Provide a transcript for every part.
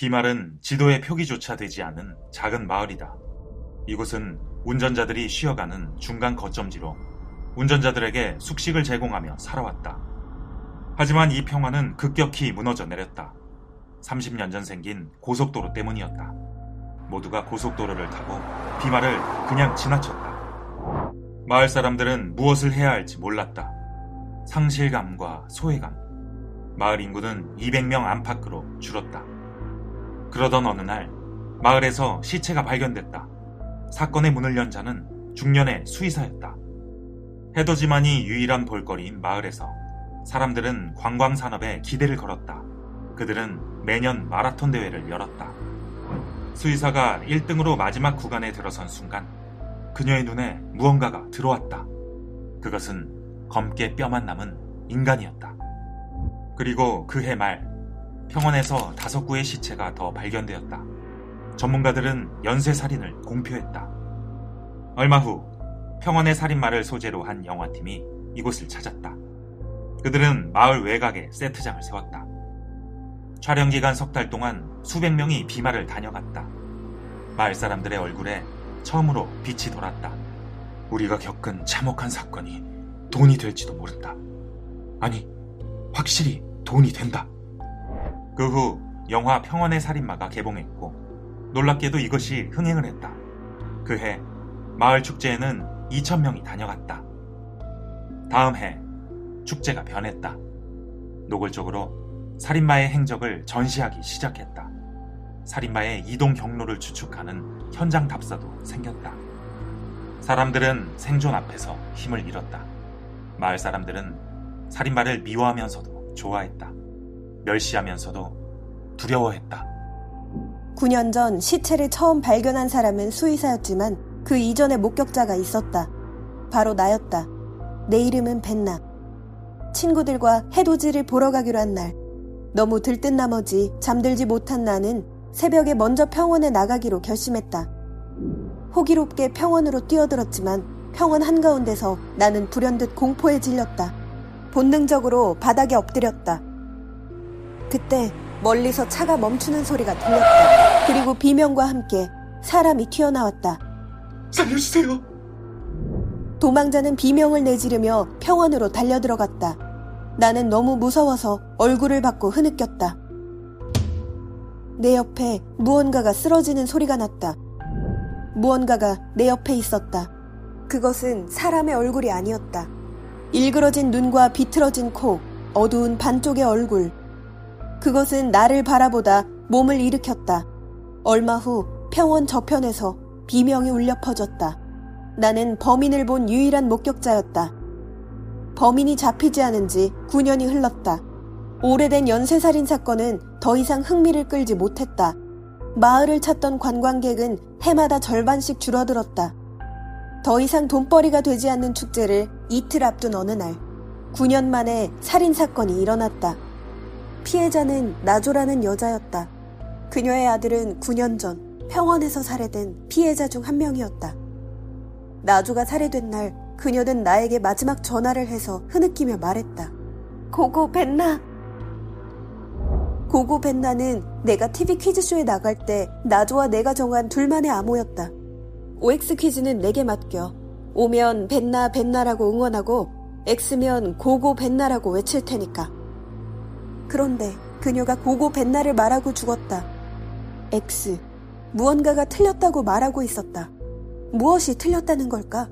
비말은 지도에 표기조차 되지 않은 작은 마을이다. 이곳은 운전자들이 쉬어가는 중간 거점지로 운전자들에게 숙식을 제공하며 살아왔다. 하지만 이 평화는 급격히 무너져 내렸다. 30년 전 생긴 고속도로 때문이었다. 모두가 고속도로를 타고 비말을 그냥 지나쳤다. 마을 사람들은 무엇을 해야 할지 몰랐다. 상실감과 소외감. 마을 인구는 200명 안팎으로 줄었다. 그러던 어느 날 마을에서 시체가 발견됐다. 사건의 문을 연 자는 중년의 수의사였다. 해돋이만이 유일한 볼거리인 마을에서 사람들은 관광 산업에 기대를 걸었다. 그들은 매년 마라톤 대회를 열었다. 수의사가 1등으로 마지막 구간에 들어선 순간 그녀의 눈에 무언가가 들어왔다. 그것은 검게 뼈만 남은 인간이었다. 그리고 그해 말 평원에서 다섯 구의 시체가 더 발견되었다. 전문가들은 연쇄살인을 공표했다. 얼마 후 평원의 살인마를 소재로 한 영화팀이 이곳을 찾았다. 그들은 마을 외곽에 세트장을 세웠다. 촬영 기간 석 달 동안 수백 명이 비마를 다녀갔다. 마을 사람들의 얼굴에 처음으로 빛이 돌았다. 우리가 겪은 참혹한 사건이 돈이 될지도 모른다. 아니, 확실히 돈이 된다. 그 후 영화 평원의 살인마가 개봉했고 놀랍게도 이것이 흥행을 했다. 그해 마을 축제에는 2천명이 다녀갔다. 다음 해 축제가 변했다. 노골적으로 살인마의 행적을 전시하기 시작했다. 살인마의 이동 경로를 추측하는 현장 답사도 생겼다. 사람들은 생존 앞에서 힘을 잃었다. 마을 사람들은 살인마를 미워하면서도 좋아했다. 멸시하면서도 두려워했다. 9년 전 시체를 처음 발견한 사람은 수의사였지만 그 이전에 목격자가 있었다. 바로 나였다. 내 이름은 벤나. 친구들과 해돋이를 보러 가기로 한 날, 너무 들뜬 나머지 잠들지 못한 나는 새벽에 먼저 평원에 나가기로 결심했다. 호기롭게 평원으로 뛰어들었지만 평원 한가운데서 나는 불현듯 공포에 질렸다. 본능적으로 바닥에 엎드렸다. 그때 멀리서 차가 멈추는 소리가 들렸다. 그리고 비명과 함께 사람이 튀어나왔다. 살려주세요! 도망자는 비명을 내지르며 평원으로 달려들어갔다. 나는 너무 무서워서 얼굴을 받고 흐느꼈다. 내 옆에 무언가가 쓰러지는 소리가 났다. 무언가가 내 옆에 있었다. 그것은 사람의 얼굴이 아니었다. 일그러진 눈과 비틀어진 코, 어두운 반쪽의 얼굴. 그것은 나를 바라보다 몸을 일으켰다. 얼마 후 평원 저편에서 비명이 울려 퍼졌다. 나는 범인을 본 유일한 목격자였다. 범인이 잡히지 않은 지 9년이 흘렀다. 오래된 연쇄살인 사건은 더 이상 흥미를 끌지 못했다. 마을을 찾던 관광객은 해마다 절반씩 줄어들었다. 더 이상 돈벌이가 되지 않는 축제를 이틀 앞둔 어느 날, 9년 만에 살인사건이 일어났다. 피해자는 나조라는 여자였다. 그녀의 아들은 9년 전 평원에서 살해된 피해자 중 한 명이었다. 나조가 살해된 날 그녀는 나에게 마지막 전화를 해서 흐느끼며 말했다. 고고 벤나. 고고 벤나는 내가 TV 퀴즈쇼에 나갈 때 나조와 내가 정한 둘만의 암호였다. OX 퀴즈는 내게 맡겨. 오면 벤나 벤나라고 응원하고 X면 고고 벤나라고 외칠 테니까. 그런데 그녀가 고고 벤나를 말하고 죽었다. X. 무언가가 틀렸다고 말하고 있었다. 무엇이 틀렸다는 걸까?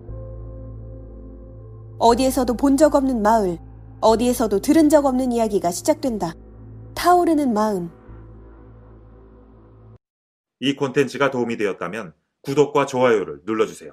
어디에서도 본 적 없는 마을, 어디에서도 들은 적 없는 이야기가 시작된다. 타오르는 마음. 이 콘텐츠가 도움이 되었다면 구독과 좋아요를 눌러주세요.